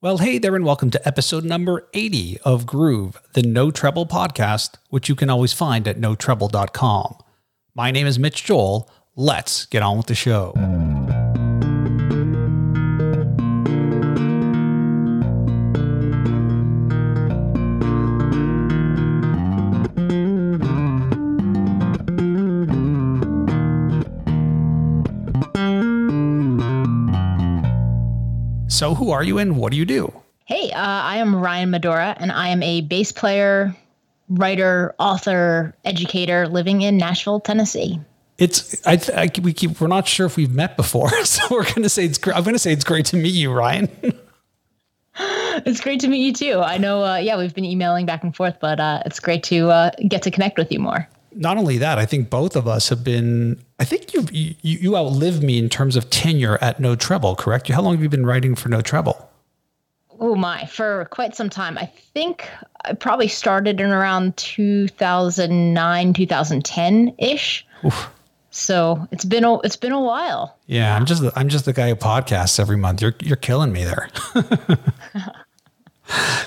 Well, hey there, and welcome to episode number 80 of Groove, the No Treble podcast, which you can always find at notreble.com. My name is Mitch Joel. Let's get on with the show. Who are you and what do you do? Hey, uh, I am Ryan Madora, and I am a bass player, writer, author, educator living in Nashville, Tennessee. It's I, I we keep we're not sure if we've met before, so we're gonna say it's I'm gonna say it's great to meet you, Ryan. it's great to meet you too. I know, uh, yeah, we've been emailing back and forth, but uh, it's great to uh, get to connect with you more not only that, I think both of us have been. I think you you you outlive me in terms of tenure at No Treble. Correct? How long have you been writing for No Treble? Oh my, for quite some time. I think I probably started in around 2009, 2010 ish. So it's been a it's been a while. Yeah, I'm just I'm just the guy who podcasts every month. You're you're killing me there.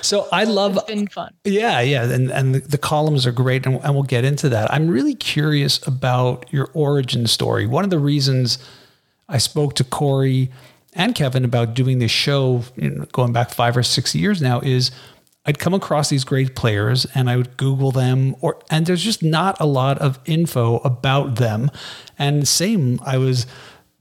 so I love it's been fun. Yeah, yeah, and and the, the columns are great, and, and we'll get into that. I'm really curious about your origin story. One of the reasons I spoke to Corey and Kevin about doing this show, you know, going back five or six years now, is I'd come across these great players and I would Google them, or and there's just not a lot of info about them. And same, I was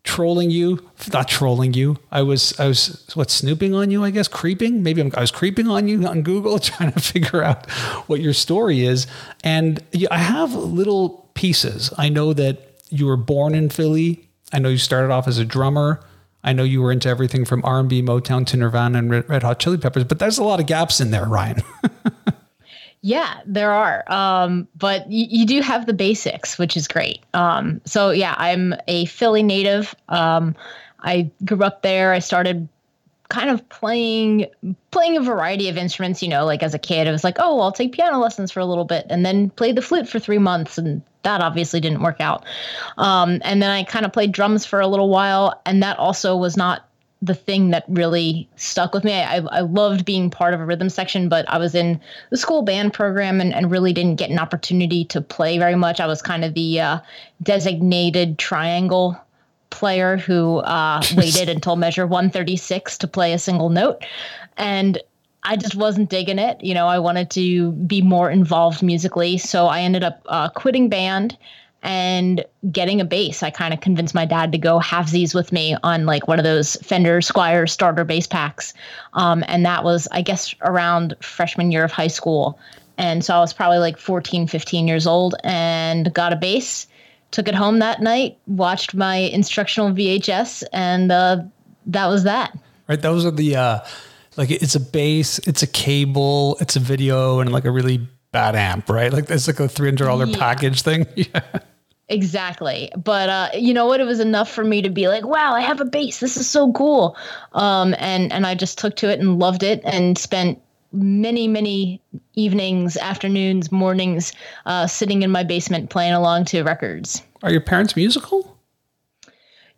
trolling you, not trolling you. I was, I was, what, snooping on you, I guess, creeping. Maybe I'm, i was creeping on you on Google, trying to figure out what your story is. And I have little pieces. I know that you were born in Philly. I know you started off as a drummer. I know you were into everything from R&B, Motown to Nirvana and Red Hot Chili Peppers, but there's a lot of gaps in there, Ryan. Yeah, there are. Um, but y- you do have the basics, which is great. Um, so yeah, I'm a Philly native. Um, I grew up there. I started kind of playing playing a variety of instruments. You know, like as a kid, I was like, oh, I'll take piano lessons for a little bit, and then play the flute for three months, and that obviously didn't work out. Um, and then I kind of played drums for a little while, and that also was not the thing that really stuck with me. I, I loved being part of a rhythm section, but I was in the school band program and, and really didn't get an opportunity to play very much. I was kind of the uh, designated triangle player who uh, waited until measure 136 to play a single note. And I just wasn't digging it. You know, I wanted to be more involved musically. So I ended up uh, quitting band and getting a bass. I kind of convinced my dad to go halvesies with me on like one of those Fender Squier starter bass packs. Um, and that was, I guess, around freshman year of high school. And so I was probably like 14, 15 years old and got a bass, took it home that night, watched my instructional VHS, and uh, that was that. Right. Those are the, uh, like, it's a bass, it's a cable, it's a video, and like a really bad amp, right? Like, it's like a $300 yeah. package thing. yeah. Exactly. But uh, you know what? It was enough for me to be like, wow, I have a bass. This is so cool. Um, and, and I just took to it and loved it and spent many, many evenings, afternoons, mornings uh, sitting in my basement playing along to records. Are your parents musical?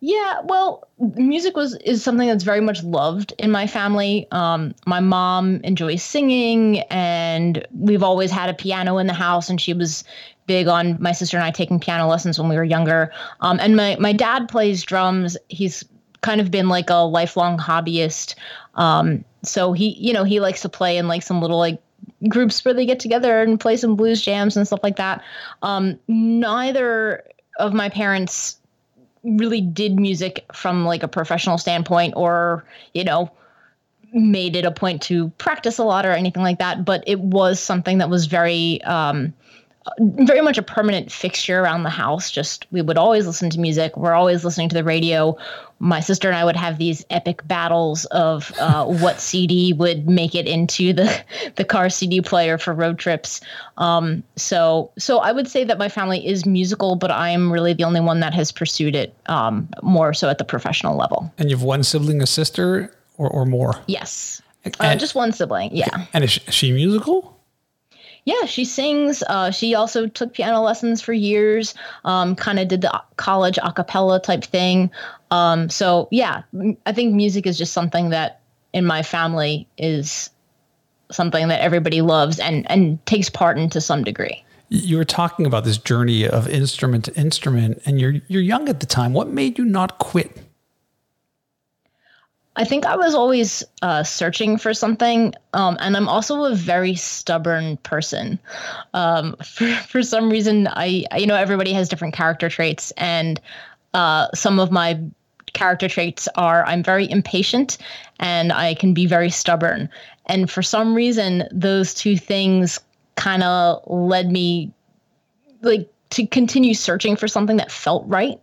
Yeah, well, music was is something that's very much loved in my family. Um, my mom enjoys singing, and we've always had a piano in the house, and she was big on my sister and I taking piano lessons when we were younger. Um, and my my dad plays drums. He's kind of been like a lifelong hobbyist. Um, so he, you know, he likes to play in like some little like groups where they get together and play some blues jams and stuff like that. Um, neither of my parents really did music from like a professional standpoint or, you know, made it a point to practice a lot or anything like that. But it was something that was very, um, very much a permanent fixture around the house. Just we would always listen to music. We're always listening to the radio. My sister and I would have these epic battles of uh, what CD would make it into the the car CD player for road trips. Um, so so I would say that my family is musical, but I'm really the only one that has pursued it um, more so at the professional level. And you've one sibling, a sister, or or more? Yes, uh, just one sibling. Yeah. And is she musical? Yeah, she sings. Uh, she also took piano lessons for years. Um, kind of did the college a cappella type thing. Um, so yeah, I think music is just something that in my family is something that everybody loves and and takes part in to some degree. You were talking about this journey of instrument to instrument, and you're you're young at the time. What made you not quit? I think I was always uh, searching for something, um, and I'm also a very stubborn person. Um, for for some reason, I, you know everybody has different character traits, and uh, some of my character traits are I'm very impatient and I can be very stubborn. And for some reason, those two things kind of led me like to continue searching for something that felt right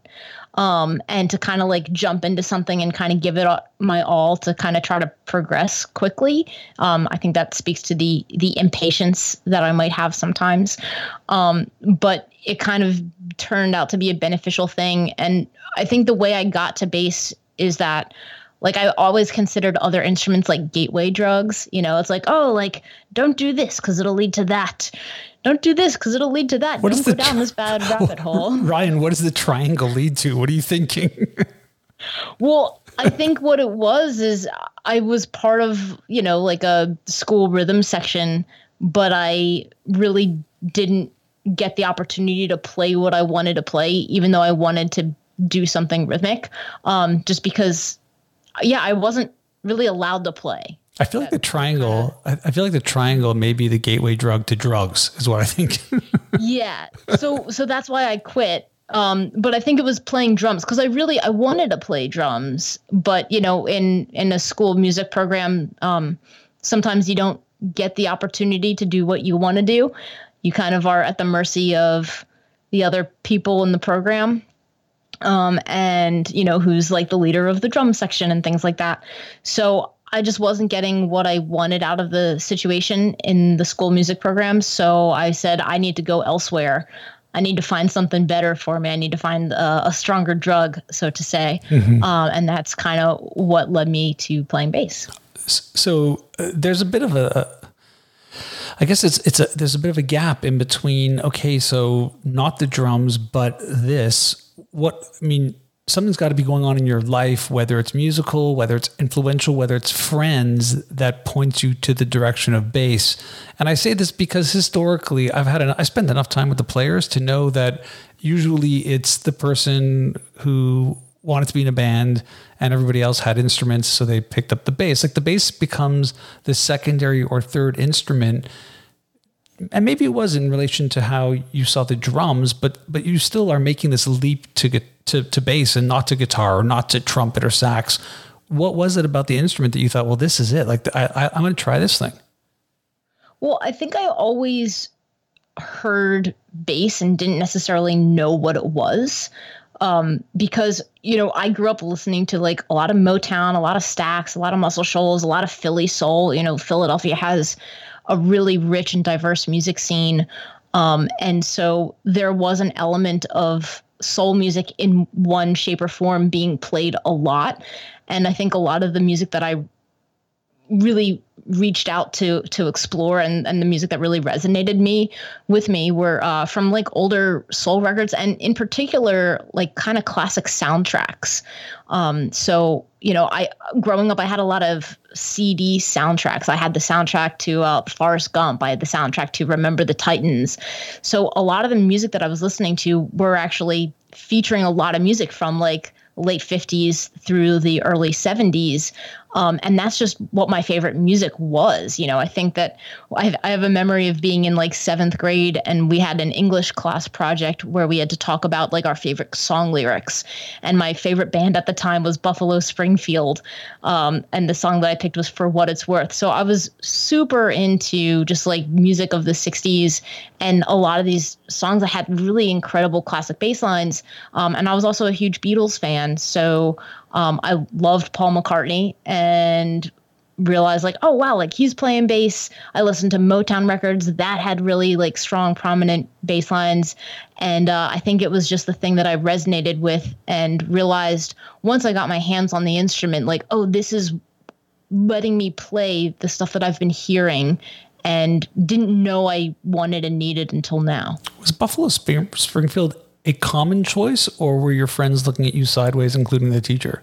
um, and to kind of like jump into something and kind of give it my all to kind of try to progress quickly. Um, I think that speaks to the the impatience that I might have sometimes. Um, but it kind of turned out to be a beneficial thing, and I think the way I got to bass is that like I always considered other instruments like gateway drugs. You know, it's like, oh, like don't do this because it'll lead to that. Don't do this because it'll lead to that. What don't go down this bad rabbit hole. Ryan, what does the triangle lead to? What are you thinking? well, I think what it was is I was part of, you know, like a school rhythm section, but I really didn't get the opportunity to play what I wanted to play, even though I wanted to do something rhythmic. Um, just because yeah, I wasn't really allowed to play. I feel like the triangle. I feel like the triangle may be the gateway drug to drugs, is what I think. yeah. So so that's why I quit. Um, but I think it was playing drums because I really I wanted to play drums, but you know, in in a school music program, um, sometimes you don't get the opportunity to do what you want to do. You kind of are at the mercy of the other people in the program um, and you know who's like the leader of the drum section and things like that. So I just wasn't getting what I wanted out of the situation in the school music program. So I said I need to go elsewhere. I need to find something better for me. I need to find a, a stronger drug, so to say, mm-hmm. um, and that's kind of what led me to playing bass. So uh, there's a bit of a I guess it's it's a there's a bit of a gap in between. Okay, so not the drums, but this what I mean, something's got to be going on in your life, whether it's musical, whether it's influential, whether it's friends that points you to the direction of bass. And I say this because historically, I've had an, I spent enough time with the players to know that usually it's the person who wanted to be in a band and everybody else had instruments, so they picked up the bass. Like the bass becomes the secondary or third instrument and maybe it was in relation to how you saw the drums, but but you still are making this leap to to, to bass and not to guitar or not to trumpet or sax. What was it about the instrument that you thought, well, this is it? Like I, I I'm going to try this thing. Well, I think I always heard bass and didn't necessarily know what it was. Um, because you know I grew up listening to like a lot of Motown, a lot of Stax, a lot of Muscle Shoals, a lot of Philly soul. You know, Philadelphia has a really rich and diverse music scene. Um, and so there was an element of soul music in one shape or form being played a lot. And I think a lot of the music that I really reached out to to explore and, and the music that really resonated me with me were uh, from like older soul records and in particular like kind of classic soundtracks. Um, so you know i growing up i had a lot of cd soundtracks. I had the soundtrack to uh, forrest gump. I had the soundtrack to remember the titans. So a lot of the music that i was listening to were actually featuring a lot of music from like late 50s through the early 70s um, and that's just what my favorite music was. You know, I think that I have, I have, a memory of being in like seventh grade and we had an English class project where we had to talk about like our favorite song lyrics. And my favorite band at the time was Buffalo Springfield. Um, and the song that I picked was For What It's Worth. So I was super into just like music of the 60s. And a lot of these songs, I had really incredible classic bass lines. Um, and I was also a huge Beatles fan. So um, I loved Paul McCartney and realized like, oh wow, like he's playing bass. I listened to Motown records that had really like strong, prominent bass lines, and uh, I think it was just the thing that I resonated with and realized once I got my hands on the instrument, like, oh, this is letting me play the stuff that I've been hearing and didn't know I wanted and needed until now. Was Buffalo Springfield a common choice, or were your friends looking at you sideways, including the teacher?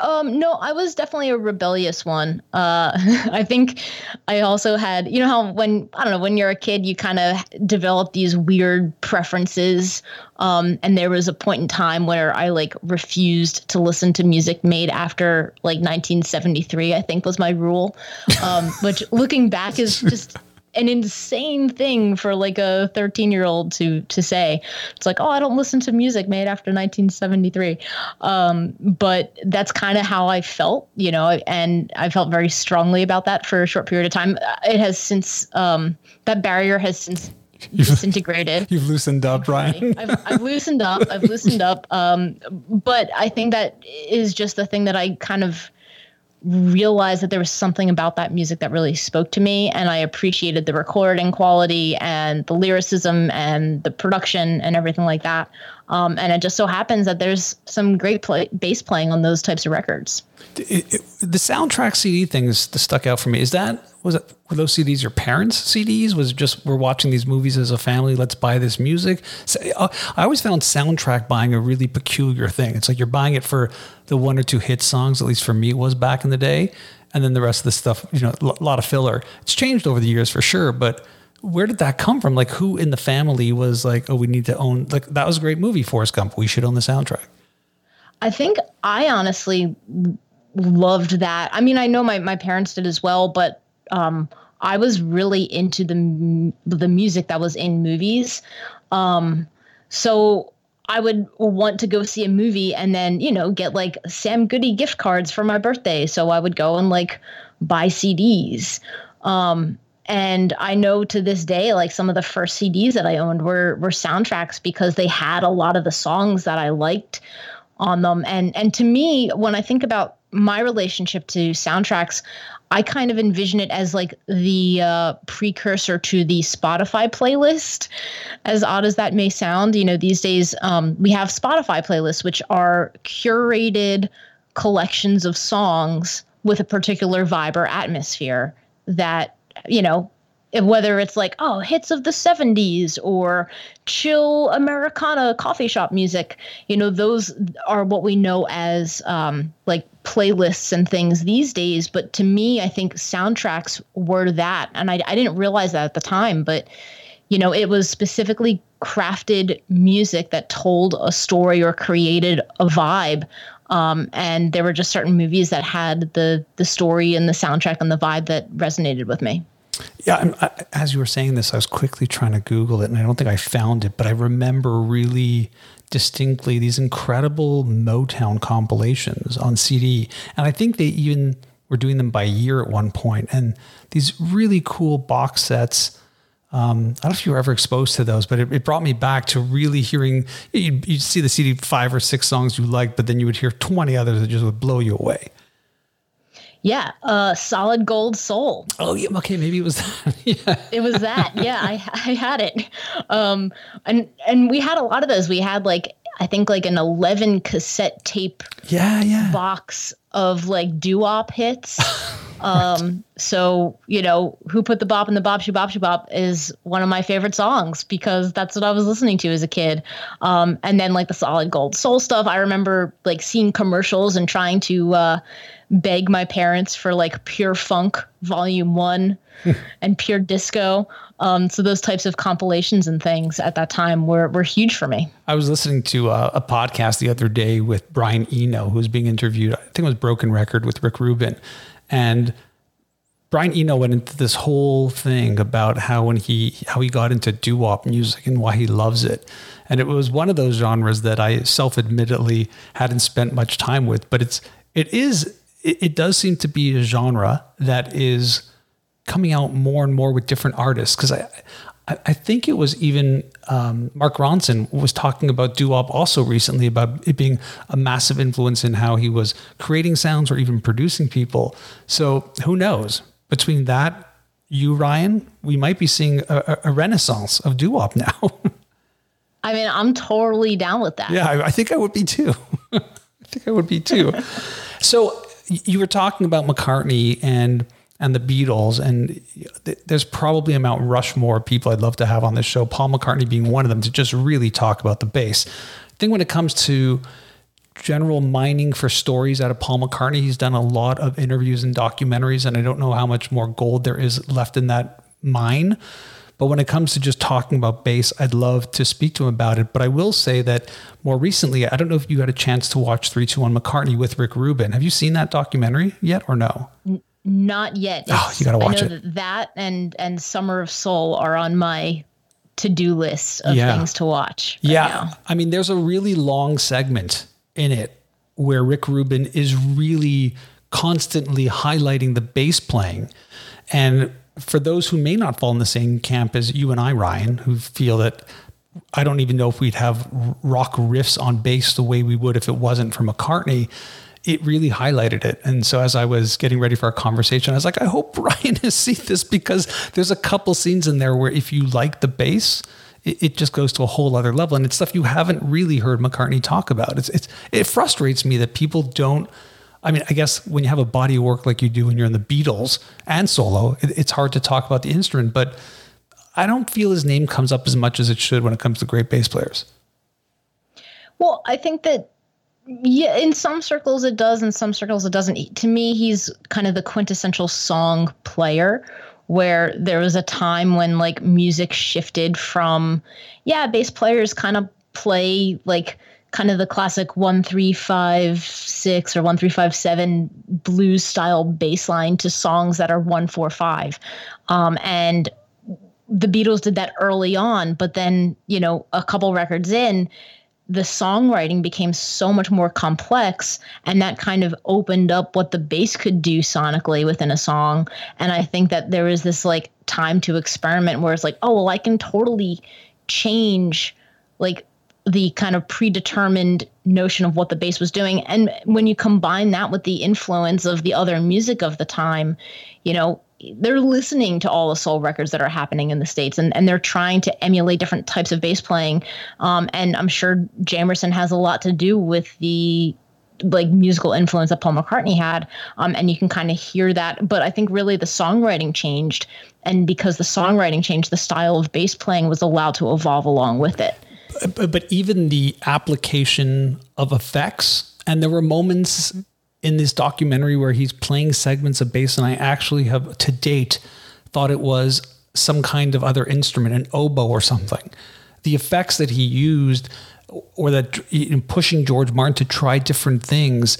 Um, no, I was definitely a rebellious one. Uh, I think I also had, you know, how when I don't know, when you're a kid, you kind of develop these weird preferences. Um, and there was a point in time where I like refused to listen to music made after like 1973. I think was my rule, um, which looking back is just an insane thing for like a 13 year old to to say. It's like, oh, I don't listen to music made after 1973. Um, but that's kind of how I felt, you know, and I felt very strongly about that for a short period of time. It has since um, that barrier has since disintegrated. You've loosened up, Ryan. I've, I've, loosened up. I've loosened up. Um, but I think that is just the thing that I kind of realized that there was something about that music that really spoke to me and i appreciated the recording quality and the lyricism and the production and everything like that um, and it just so happens that there's some great play- bass playing on those types of records it, it, the soundtrack cd things stuck out for me is that was it were those CDs your parents' CDs? Was just we're watching these movies as a family? Let's buy this music. So, uh, I always found soundtrack buying a really peculiar thing. It's like you're buying it for the one or two hit songs. At least for me, it was back in the day, and then the rest of the stuff, you know, a lot of filler. It's changed over the years for sure, but where did that come from? Like, who in the family was like, oh, we need to own? Like, that was a great movie, Forrest Gump. We should own the soundtrack. I think I honestly loved that. I mean, I know my my parents did as well, but um, I was really into the the music that was in movies. Um, so I would want to go see a movie and then, you know, get like Sam Goody gift cards for my birthday. So I would go and like buy CDs. Um, and I know to this day, like some of the first CDs that I owned were were soundtracks because they had a lot of the songs that I liked on them. And and to me, when I think about my relationship to soundtracks, I kind of envision it as like the uh, precursor to the Spotify playlist. As odd as that may sound, you know, these days um, we have Spotify playlists, which are curated collections of songs with a particular vibe or atmosphere that, you know, whether it's like oh hits of the 70s or chill americana coffee shop music you know those are what we know as um, like playlists and things these days. But to me i think soundtracks were that. And I, I didn't realize that at the time but you know it was specifically crafted music that told a story or created a vibe. Um, and there were just certain movies that had the the story and the soundtrack and the vibe that resonated with me yeah, I, as you were saying this, I was quickly trying to Google it, and I don't think I found it, but I remember really distinctly these incredible Motown compilations on CD, and I think they even were doing them by year at one point, and these really cool box sets. Um, I don't know if you were ever exposed to those, but it, it brought me back to really hearing. You'd, you'd see the CD five or six songs you liked, but then you would hear twenty others that just would blow you away. Yeah, uh, solid gold soul. Oh, yeah. Okay, maybe it was that. yeah. It was that. Yeah, I I had it. Um, and and we had a lot of those. We had like I think like an eleven cassette tape. Yeah, yeah. Box of like doo wop hits. um, so you know, who put the bop in the bop she bop she bop is one of my favorite songs because that's what I was listening to as a kid. Um, and then like the solid gold soul stuff. I remember like seeing commercials and trying to. Uh, beg my parents for like pure funk volume one and pure disco. Um, so those types of compilations and things at that time were, were huge for me. I was listening to a, a podcast the other day with brian eno who was being interviewed i think it was broken record with rick rubin. And brian eno went into this whole thing about how when he how he got into doo-wop music and why he loves it. And it was one of those genres that i self-admittedly hadn't spent much time with but it's it is it, it does seem to be a genre that is coming out more and more with different artists because I, I think it was even um, Mark Ronson was talking about doo-wop also recently about it being a massive influence in how he was creating sounds or even producing people. So who knows? Between that, you Ryan, we might be seeing a, a renaissance of doo-wop now. I mean, I'm totally down with that. Yeah, I, I think I would be too. I think I would be too. so you were talking about McCartney and and the Beatles, and there's probably a Mount Rushmore of people I'd love to have on this show. Paul McCartney being one of them to just really talk about the bass. I think when it comes to general mining for stories out of Paul McCartney. He's done a lot of interviews and documentaries, and I don't know how much more gold there is left in that mine. But when it comes to just talking about bass, I'd love to speak to him about it. But I will say that more recently, I don't know if you had a chance to watch 321 McCartney with Rick Rubin. Have you seen that documentary yet or no? Not yet. oh, you got to watch I know it. That, that and and Summer of Soul are on my to-do list of Yeah. things to watch. right Yeah. now. I mean, there's a really long segment in it where Rick Rubin is really constantly highlighting the bass playing. And for those who may not fall in the same camp as you and I, Ryan, who feel that I don't even know if we'd have rock riffs on bass the way we would if it wasn't for McCartney. It really highlighted it. And so as I was getting ready for our conversation, I was like, I hope Ryan has seen this because there's a couple scenes in there where if you like the bass, it, it just goes to a whole other level. And it's stuff you haven't really heard McCartney talk about. It's, it's, it frustrates me that people don't. I mean, I guess when you have a body of work like you do when you're in the Beatles and solo, it, it's hard to talk about the instrument, but I don't feel his name comes up as much as it should when it comes to great bass players. Well, I think that yeah, in some circles it does, in some circles it doesn't. To me, he's kind of the quintessential song player where there was a time when like music shifted from yeah, bass players kind of play like kind of the classic one three five six or one three five seven blues style bass line to songs that are one four five. Um, and the Beatles did that early on, but then, you know, a couple records in, the songwriting became so much more complex and that kind of opened up what the bass could do sonically within a song and i think that there was this like time to experiment where it's like oh well i can totally change like the kind of predetermined notion of what the bass was doing. And when you combine that with the influence of the other music of the time you know they're listening to all the soul records that are happening in the states and, and they're trying to emulate different types of bass playing. Um, and i'm sure jamerson has a lot to do with the like musical influence that paul mccartney had um, and you can kind of hear that. But i think really the songwriting changed and because the songwriting changed the style of bass playing was allowed to evolve along with it But, even the application of effects, and there were moments in this documentary where he's playing segments of bass, and I actually have to date thought it was some kind of other instrument, an oboe or something. The effects that he used, or that in pushing George Martin to try different things,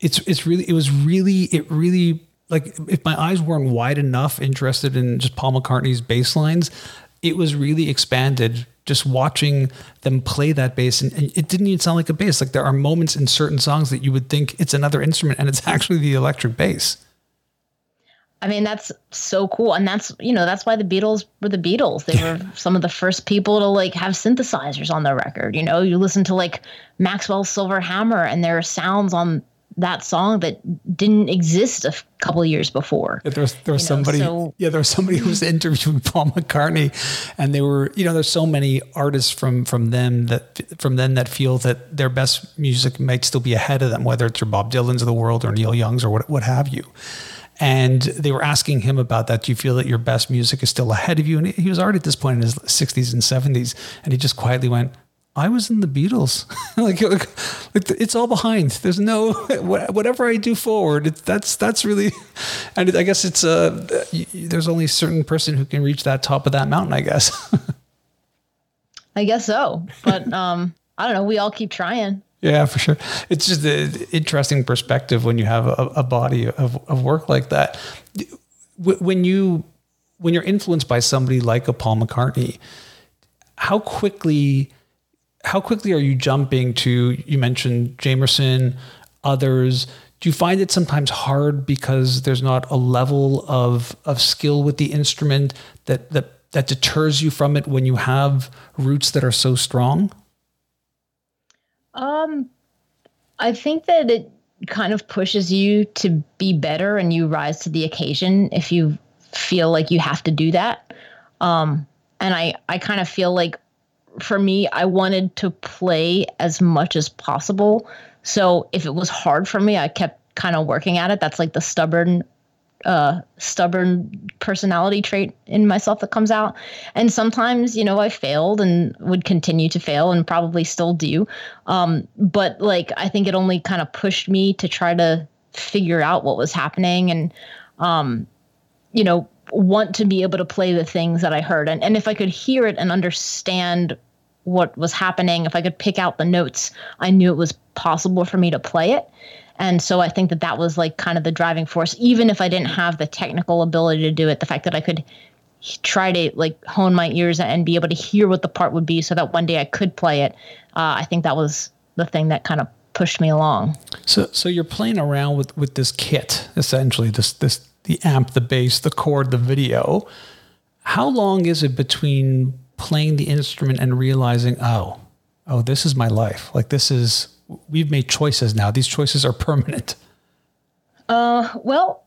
it's it's really it was really it really like if my eyes weren't wide enough interested in just Paul McCartney's bass lines, it was really expanded just watching them play that bass and, and it didn't even sound like a bass. Like there are moments in certain songs that you would think it's another instrument and it's actually the electric bass. I mean, that's so cool. And that's, you know, that's why the Beatles were the Beatles. They were some of the first people to like have synthesizers on their record. You know, you listen to like Maxwell's Silver Hammer and there are sounds on that song that didn't exist a couple of years before. Yeah, there was there was You know, somebody so- yeah there was somebody who was interviewing Paul McCartney, and they were you know there's so many artists from from them that from them that feel that their best music might still be ahead of them, whether it's your Bob Dylan's of the world or Neil Young's or what what have you. And they were asking him about that. Do you feel that your best music is still ahead of you? And he was already at this point in his 60s and 70s, and he just quietly went, I was in the Beatles. like, like, it's all behind. There's no whatever I do forward. It's that's that's really, and I guess it's uh, there's only a certain person who can reach that top of that mountain. I guess. I guess so. But um, I don't know. We all keep trying. yeah, for sure. It's just an interesting perspective when you have a, a body of, of work like that. When you when you're influenced by somebody like a Paul McCartney, how quickly how quickly are you jumping to you mentioned Jamerson, others? Do you find it sometimes hard because there's not a level of of skill with the instrument that that that deters you from it when you have roots that are so strong? Um, I think that it kind of pushes you to be better and you rise to the occasion if you feel like you have to do that. Um, and I, I kind of feel like for me, I wanted to play as much as possible. So if it was hard for me, I kept kind of working at it. That's like the stubborn uh, stubborn personality trait in myself that comes out. And sometimes, you know, I failed and would continue to fail and probably still do. Um, but like, I think it only kind of pushed me to try to figure out what was happening and, um, you know, want to be able to play the things that I heard. And, and if I could hear it and understand what was happening, if I could pick out the notes, I knew it was possible for me to play it. And so I think that that was like kind of the driving force, even if I didn't have the technical ability to do it, the fact that I could try to like hone my ears and be able to hear what the part would be so that one day I could play it. Uh, I think that was the thing that kind of pushed me along. So, so you're playing around with, with this kit, essentially this, this, the amp, the bass, the cord, the video. How long is it between playing the instrument and realizing, oh, oh, this is my life. Like this is we've made choices now. These choices are permanent. Uh, well,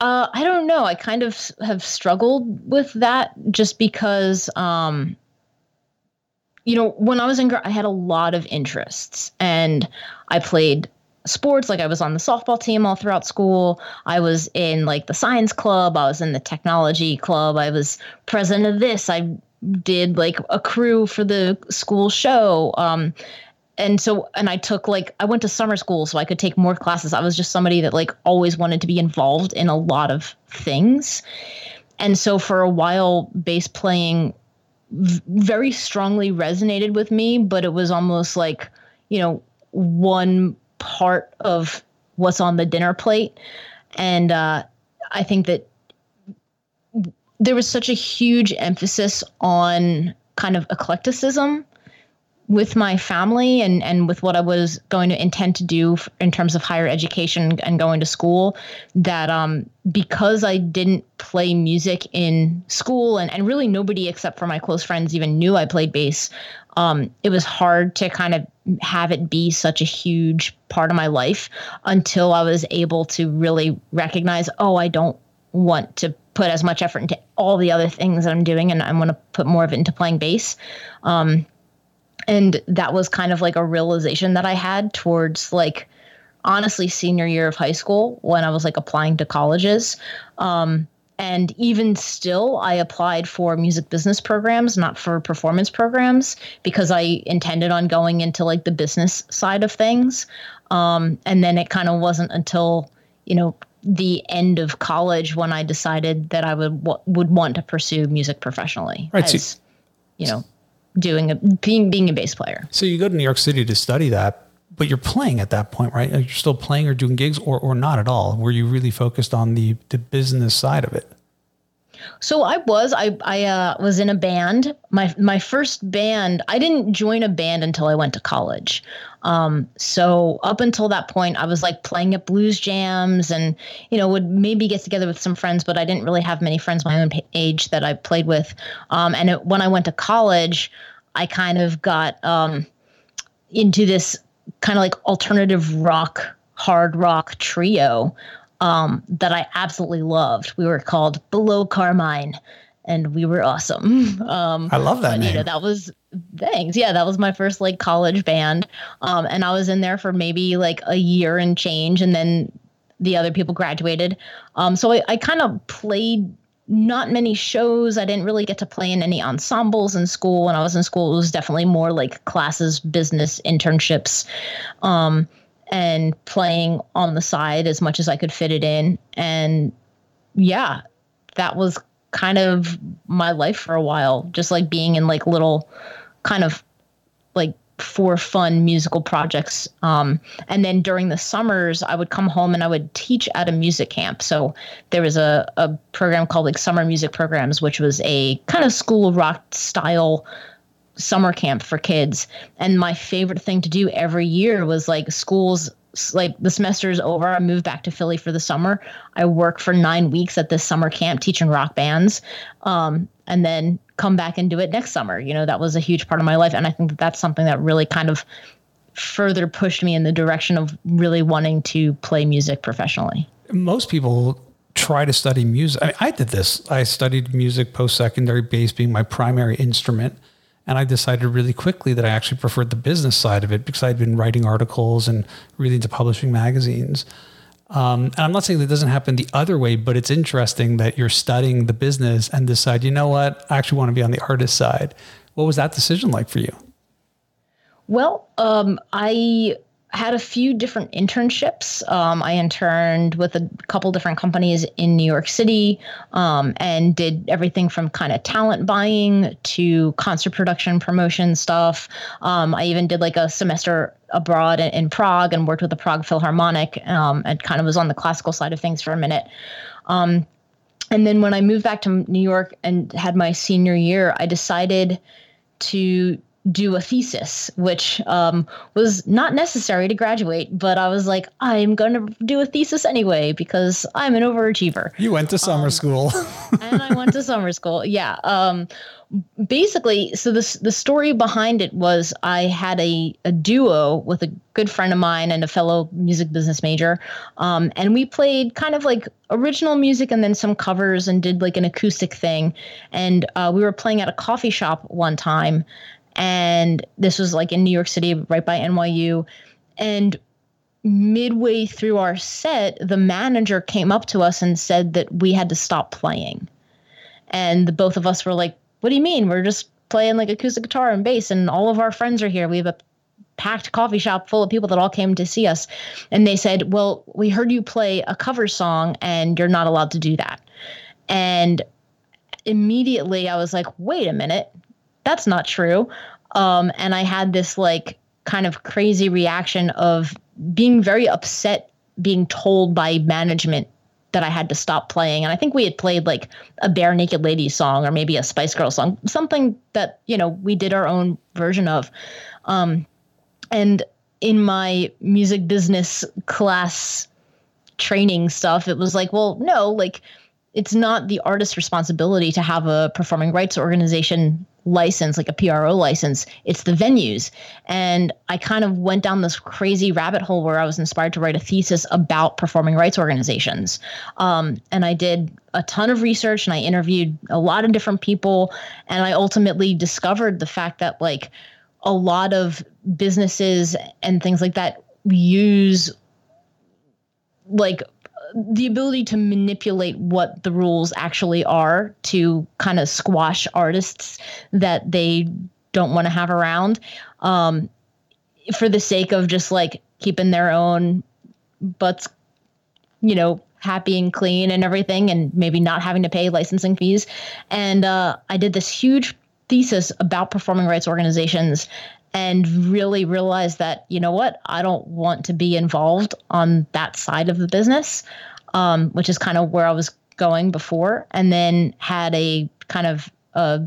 uh, I don't know. I kind of have struggled with that just because, um, you know, when I was younger, I had a lot of interests and I played sports. Like I was on the softball team all throughout school. I was in like the science club. I was in the technology club. I was president of this. I did like a crew for the school show. Um, and so and i took like i went to summer school so i could take more classes i was just somebody that like always wanted to be involved in a lot of things and so for a while bass playing very strongly resonated with me but it was almost like you know one part of what's on the dinner plate. And uh, i think that there was such a huge emphasis on kind of eclecticism with my family and and with what I was going to intend to do in terms of higher education and going to school that um because I didn't play music in school and and really nobody except for my close friends even knew I played bass um it was hard to kind of have it be such a huge part of my life until I was able to really recognize oh I don't want to put as much effort into all the other things that I'm doing and I want to put more of it into playing bass um and that was kind of like a realization that I had towards like honestly senior year of high school when I was like applying to colleges. Um, and even still, I applied for music business programs, not for performance programs, because I intended on going into like the business side of things. Um, and then it kind of wasn't until, you know, the end of college when I decided that I would w- would want to pursue music professionally. Right. As, so, you know, doing a being being a bass player. So you go to New York City to study that, but you're playing at that point, right? You're still playing or doing gigs, or or not at all. Were you really focused on the the business side of it? So I was I I uh, was in a band. My my first band. I didn't join a band until I went to college. Um, so up until that point, I was like playing at blues jams and you know would maybe get together with some friends, but I didn't really have many friends my own age that I played with. Um, and it, when I went to college, I kind of got um, into this kind of like alternative rock, hard rock trio um, that I absolutely loved. We were called Below Carmine, and we were awesome. Um, I love that name. You know, that was thanks. Yeah, that was my first like college band, um, and I was in there for maybe like a year and change, and then the other people graduated. Um, so I, I kind of played not many shows. I didn't really get to play in any ensembles in school. When I was in school, it was definitely more like classes, business, internships. Um, and playing on the side as much as I could fit it in. And yeah, that was kind of my life for a while, just like being in like little kind of for fun musical projects. Um, and then during the summers, I would come home and I would teach at a music camp. So there was a, a program called like Summer Music Programs, which was a kind of school rock style summer camp for kids. And my favorite thing to do every year was like schools like the semester is over. I moved back to Philly for the summer. I work for nine weeks at this summer camp teaching rock bands, um, and then come back and do it next summer. You know, that was a huge part of my life, and I think that that's something that really kind of further pushed me in the direction of really wanting to play music professionally. Most people try to study music. I, mean, I did this. I studied music post secondary, bass being my primary instrument. And I decided really quickly that I actually preferred the business side of it because I'd been writing articles and really into publishing magazines. Um, and I'm not saying that doesn't happen the other way, but it's interesting that you're studying the business and decide, you know what, I actually want to be on the artist side. What was that decision like for you? Well, um, I had a few different internships. Um, I interned with a couple different companies in New York City um, and did everything from kind of talent buying to concert production promotion stuff. Um, I even did like a semester abroad in, in, Prague and worked with the Prague Philharmonic um, and kind of was on the classical side of things for a minute. Um, and then when I moved back to New York and had my senior year, I decided to do a thesis, which um, was not necessary to graduate, but I was like, I'm going to do a thesis anyway because I'm an overachiever. You went to summer um, school. and I went to summer school. Yeah. Um, basically, so this the story behind it was I had a, a duo with a good friend of mine and a fellow music business major. Um, and we played kind of like original music and then some covers and did like an acoustic thing. And uh, we were playing at a coffee shop one time and this was like in New York City, right by NYU. And midway through our set, the manager came up to us and said that we had to stop playing. And the both of us were like, What do you mean? We're just playing like acoustic guitar and bass, and all of our friends are here. We have a packed coffee shop full of people that all came to see us. And they said, Well, we heard you play a cover song, and you're not allowed to do that. And immediately I was like, Wait a minute that's not true. Um, and I had this like kind of crazy reaction of being very upset being told by management that I had to stop playing. And I think we had played like a Barenaked Ladies song or maybe a Spice Girl song, something that, you know, we did our own version of. Um, and in my music business class training stuff, it was like, well, no, like it's not the artist's responsibility to have a performing rights organization license, like a PRO license. It's the venues. And I kind of went down this crazy rabbit hole where I was inspired to write a thesis about performing rights organizations. Um, and I did a ton of research and I interviewed a lot of different people. And I ultimately discovered the fact that, like, a lot of businesses and things like that use like the ability to manipulate what the rules actually are to kind of squash artists that they don't want to have around um, for the sake of just like keeping their own butts, you know, happy and clean and everything, and maybe not having to pay licensing fees. And uh, I did this huge thesis about performing rights organizations and really realized that you know what? I don't want to be involved on that side of the business um, which is kind of where i was going before. And then had a kind of uh,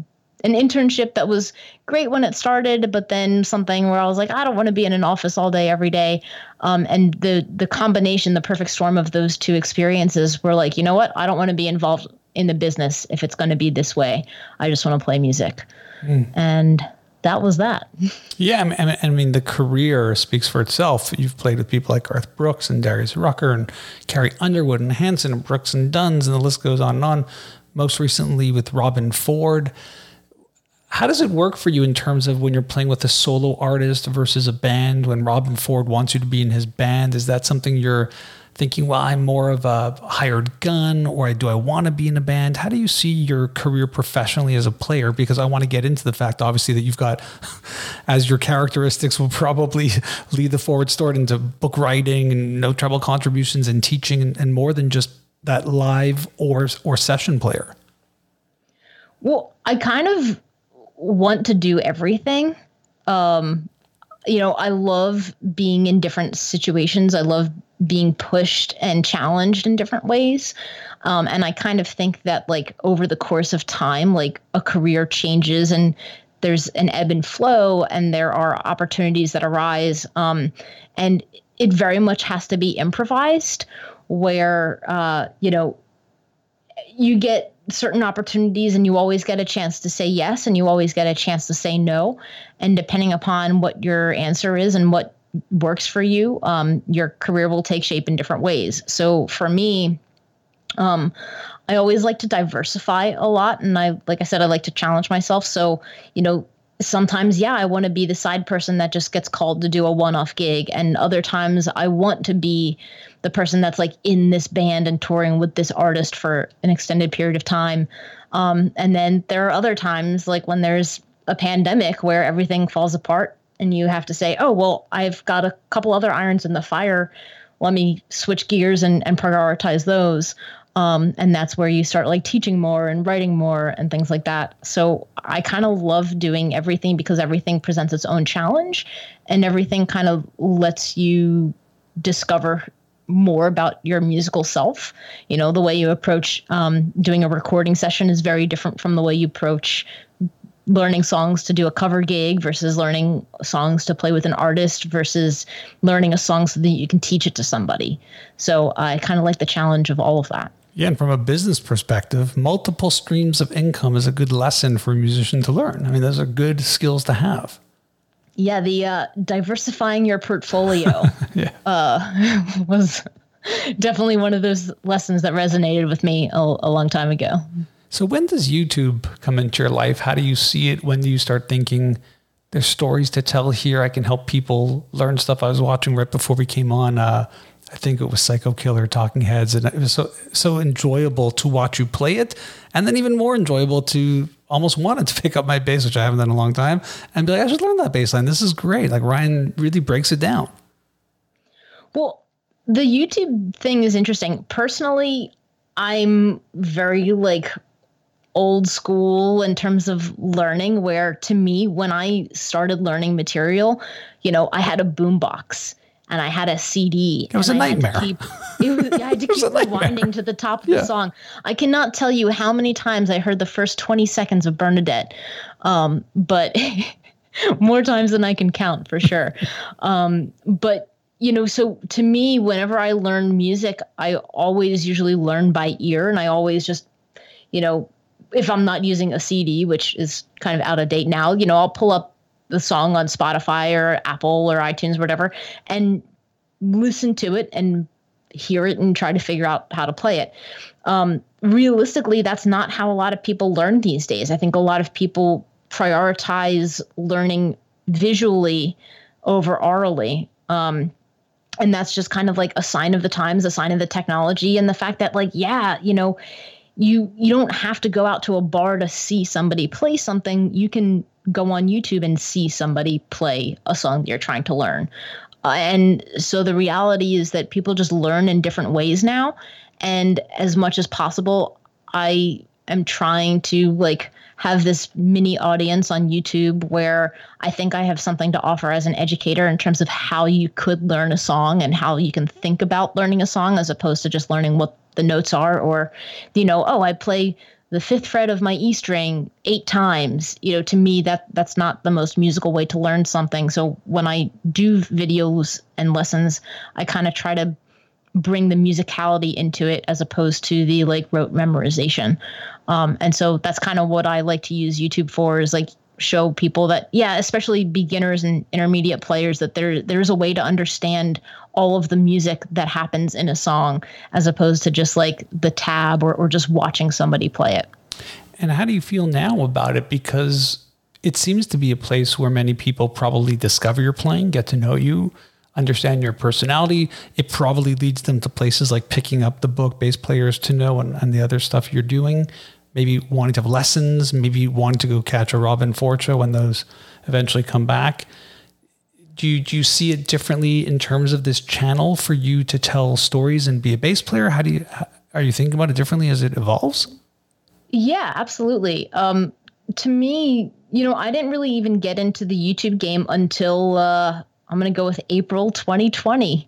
an internship that was great when it started but then something where i was like i don't want to be in an office all day every day. Um, and the the combination the perfect storm of those two experiences were like you know what? I don't want to be involved in the business if it's going to be this way. I just want to play music. Mm. and that was that. Yeah, I mean, I mean, the career speaks for itself. You've played with people like Garth Brooks and Darius Rucker and Carrie Underwood and Hanson and Brooks and Dunns, and the list goes on and on. Most recently with Robben Ford. How does it work for you in terms of when you're playing with a solo artist versus a band? When Robben Ford wants you to be in his band, is that something you're thinking, well, I'm more of a hired gun, or do I want to be in a band? How do you see your career professionally as a player? Because I want to get into the fact, obviously, that you've got, as your characteristics will probably lead the forward story into book writing and No Treble contributions and teaching and, and more than just that live or or session player. Well, I kind of want to do everything. Um, you know, I love being in different situations. I love being pushed and challenged in different ways. Um, and I kind of think that, like, over the course of time, like a career changes and there's an ebb and flow, and there are opportunities that arise. Um, and it very much has to be improvised, where, uh, you know, you get certain opportunities and you always get a chance to say yes and you always get a chance to say no and depending upon what your answer is and what works for you, um, your career will take shape in different ways. So for me, um, I always like to diversify a lot, and I, like I said, I like to challenge myself. So you know, sometimes, yeah, I want to be the side person that just gets called to do a one off gig. And other times I want to be the person that's like in this band and touring with this artist for an extended period of time. Um, and then there are other times like when there's a pandemic where everything falls apart and you have to say, oh, well, I've got a couple other irons in the fire. Let me switch gears and, and prioritize those. Um, and that's where you start like teaching more and writing more and things like that. So I kind of love doing everything because everything presents its own challenge and everything kind of lets you discover more about your musical self. You know, the way you approach um, doing a recording session is very different from the way you approach learning songs to do a cover gig versus learning songs to play with an artist versus learning a song so that you can teach it to somebody. So I kind of like the challenge of all of that. Yeah, and from a business perspective, multiple streams of income is a good lesson for a musician to learn. I mean, those are good skills to have. Yeah, the uh, diversifying your portfolio yeah. uh, was definitely one of those lessons that resonated with me a, a long time ago. So when does YouTube come into your life? How do you see it? When do you start thinking there's stories to tell here? I can help people learn stuff. I was watching right before we came on. Uh, I think it was Psycho Killer Talking Heads, and it was so so enjoyable to watch you play it, and then even more enjoyable to almost wanted to pick up my bass, which I haven't done in a long time, and be like, I should learn that bass line. This is great. Like Ryan really breaks it down. Well, the YouTube thing is interesting. Personally, I'm very like old school in terms of learning where to me when i started learning material you know i had a boombox and i had a cd it was a nightmare. keep, was, i had to keep rewinding to the top of yeah. the song. I cannot tell you how many times i heard the first 20 seconds of bernadette um, but more times than i can count for sure. Um, but you know, so to me, whenever I learn music, I always usually learn by ear and I always just, you know, if I'm not using a CD, which is kind of out of date now, you know, I'll pull up the song on Spotify or Apple or iTunes, whatever, and listen to it and hear it and try to figure out how to play it. Um, realistically, that's not how a lot of people learn these days. I think a lot of people prioritize learning visually over orally. Um, and that's just kind of like a sign of the times, a sign of the technology, and the fact that, like, yeah, you know, you you don't have to go out to a bar to see somebody play something. You can go on YouTube and see somebody play a song that you're trying to learn. Uh, and so the reality is that people just learn in different ways now. And as much as possible, I am trying to like have this mini audience on YouTube where I think I have something to offer as an educator in terms of how you could learn a song and how you can think about learning a song as opposed to just learning what the notes are or you know oh i play the fifth fret of my e string eight times you know to me that that's not the most musical way to learn something. So when i do videos and lessons i kind of try to bring the musicality into it as opposed to the like rote memorization. Um, and so that's kind of what i like to use youtube for is like show people that yeah especially beginners and intermediate players that there there's a way to understand all of the music that happens in a song as opposed to just like the tab or, or just watching somebody play it. And how do you feel now about it? Because it seems to be a place where many people probably discover your playing get to know you understand your personality. It probably leads them to places like picking up the book bass players to know and, and the other stuff you're doing maybe wanting to have lessons, maybe wanting to go catch a Robben Ford show when those eventually come back. Do you, do you see it differently in terms of this channel for you to tell stories and be a bass player? How do you, are you thinking about it differently as it evolves? Yeah, absolutely. Um, to me, you know, I didn't really even get into the YouTube game until uh, I'm going to go with April 2020.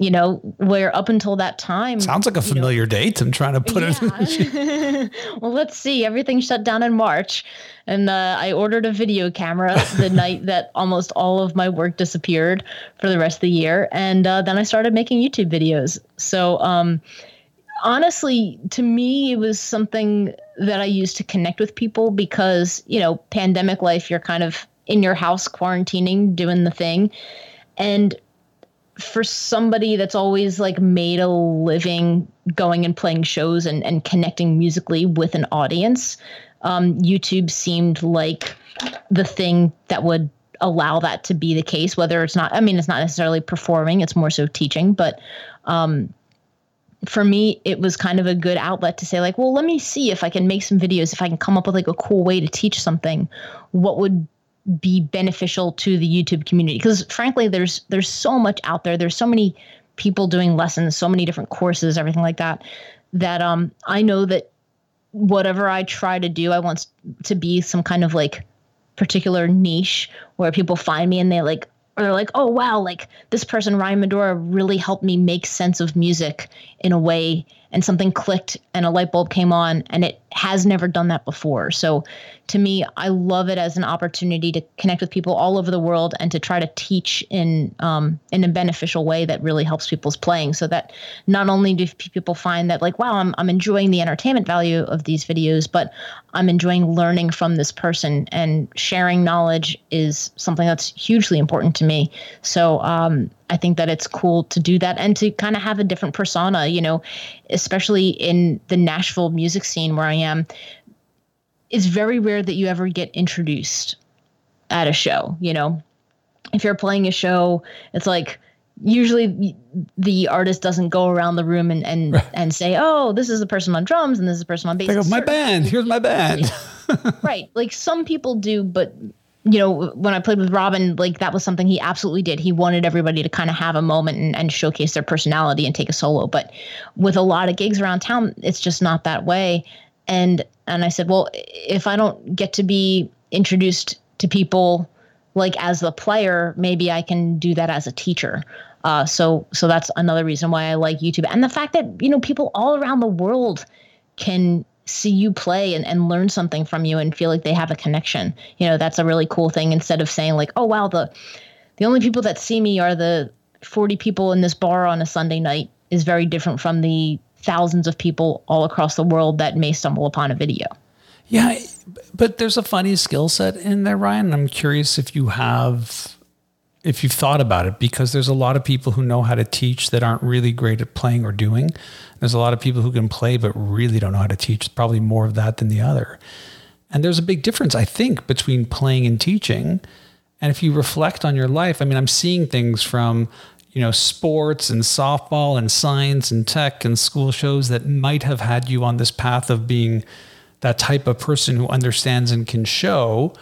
You know, where up until that time. Sounds like a familiar know, date. I'm trying to put yeah. it. well, let's see. Everything shut down in March. And uh, I ordered a video camera the night that almost all of my work disappeared for the rest of the year. And uh, then I started making YouTube videos. So, um, honestly, to me, it was something that I used to connect with people because, you know, pandemic life, you're kind of in your house quarantining doing the thing. And for somebody that's always like made a living going and playing shows and, and connecting musically with an audience um, youtube seemed like the thing that would allow that to be the case whether it's not i mean it's not necessarily performing it's more so teaching but um, for me it was kind of a good outlet to say like well let me see if i can make some videos if i can come up with like a cool way to teach something. What would be beneficial to the youtube community. Because frankly there's there's so much out there. There's so many people doing lessons so many different courses everything like that that um i know that whatever i try to do i want to be some kind of like particular niche where people find me and they like they're like, oh wow, like this person Ryan Madora really helped me make sense of music in a way and something clicked and a light bulb came on and it has never done that before. So to me, I love it as an opportunity to connect with people all over the world and to try to teach in um, in a beneficial way that really helps people's playing. So that not only do people find that like, wow, I'm I'm enjoying the entertainment value of these videos, but I'm enjoying learning from this person and sharing knowledge is something that's hugely important to me. So um, I think that it's cool to do that and to kind of have a different persona, you know, especially in the Nashville music scene where I am. It's very rare that you ever get introduced at a show, you know. If you're playing a show, it's like usually the artist doesn't go around the room and and, right. and say, "Oh, this is the person on drums and this is the person on bass." Go, "My band, here's my band." right. Like some people do, but you know, when I played with Robben, like that was something he absolutely did. He wanted everybody to kind of have a moment and, and, showcase their personality and take a solo. But with a lot of gigs around town, it's just not that way. And and I said, well, if I don't get to be introduced to people like as the player, maybe I can do that as a teacher. Uh, so so that's another reason why I like YouTube and the fact that you know people all around the world can see you play and, and learn something from you and feel like they have a connection. You know, that's a really cool thing instead of saying like, oh wow, the the only people that see me are the 40 people in this bar on a Sunday night is very different from the thousands of people all across the world that may stumble upon a video. Yeah, but there's a funny skill set in there, Ryan. I'm curious if you have if you've thought about it because there's a lot of people who know how to teach that aren't really great at playing or doing. There's a lot of people who can play but really don't know how to teach. Probably more of that than the other. And there's a big difference, I think, between playing and teaching. And if you reflect on your life, I mean, I'm seeing things from, you know, sports and softball and science and tech and school shows that might have had you on this path of being that type of person who understands and can show,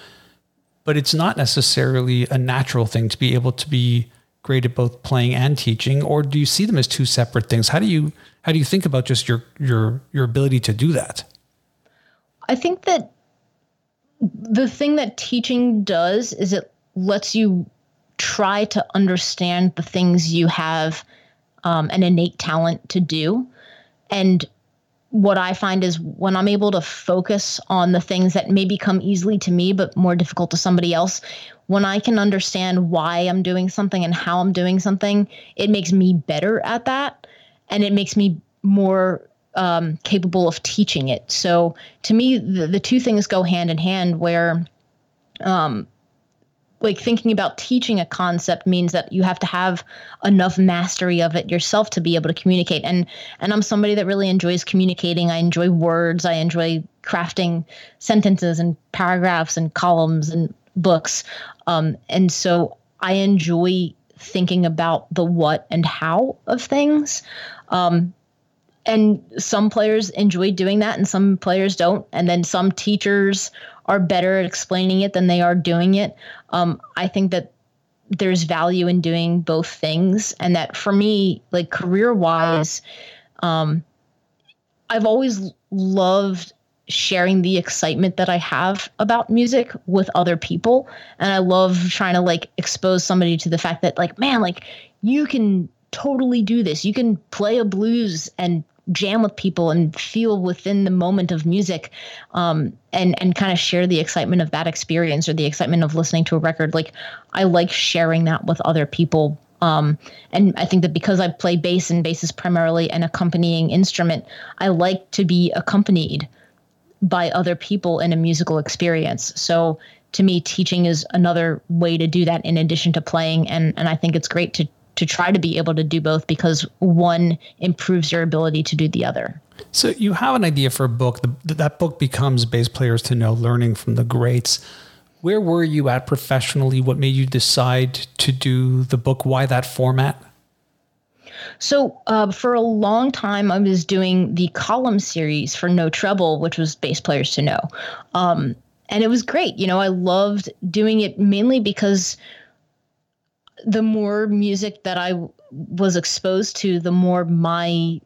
but it's not necessarily a natural thing to be able to be great at both playing and teaching, or do you see them as two separate things? How do you how do you think about just your your your ability to do that? I think that the thing that teaching does is it lets you try to understand the things you have um, an innate talent to do and what I find is when I'm able to focus on the things that maybe come easily to me, but more difficult to somebody else, when I can understand why I'm doing something and how I'm doing something, it makes me better at that. And it makes me more um, capable of teaching it. So to me, the, the two things go hand in hand where um, like thinking about teaching a concept means that you have to have enough mastery of it yourself to be able to communicate. And and I'm somebody that really enjoys communicating. I enjoy words. I enjoy crafting sentences and paragraphs and columns and books. Um, and so I enjoy thinking about the what and how of things. Um, and some players enjoy doing that and some players don't. And then some teachers are better at explaining it than they are doing it. Um, I think that there's value in doing both things, and that for me, like career wise, um, I've always loved sharing the excitement that I have about music with other people. And I love trying to like expose somebody to the fact that, like, man, like you can totally do this. You can play a blues and jam with people and feel within the moment of music um, and and kind of share the excitement of that experience or the excitement of listening to a record. Like i like sharing that with other people um, and i think that because i play bass and bass is primarily an accompanying instrument i like to be accompanied by other people in a musical experience. So to me teaching is another way to do that in addition to playing and and i think it's great to to try to be able to do both because one improves your ability to do the other. So you have an idea for a book. The, that book becomes bass players to know, learning from the greats. Where were you at professionally? What made you decide to do the book? Why that format? So uh, for a long time, I was doing the column series for No Treble, which was bass players to know, um, and it was great. You know, I loved doing it mainly because the more music that I was exposed to, the more my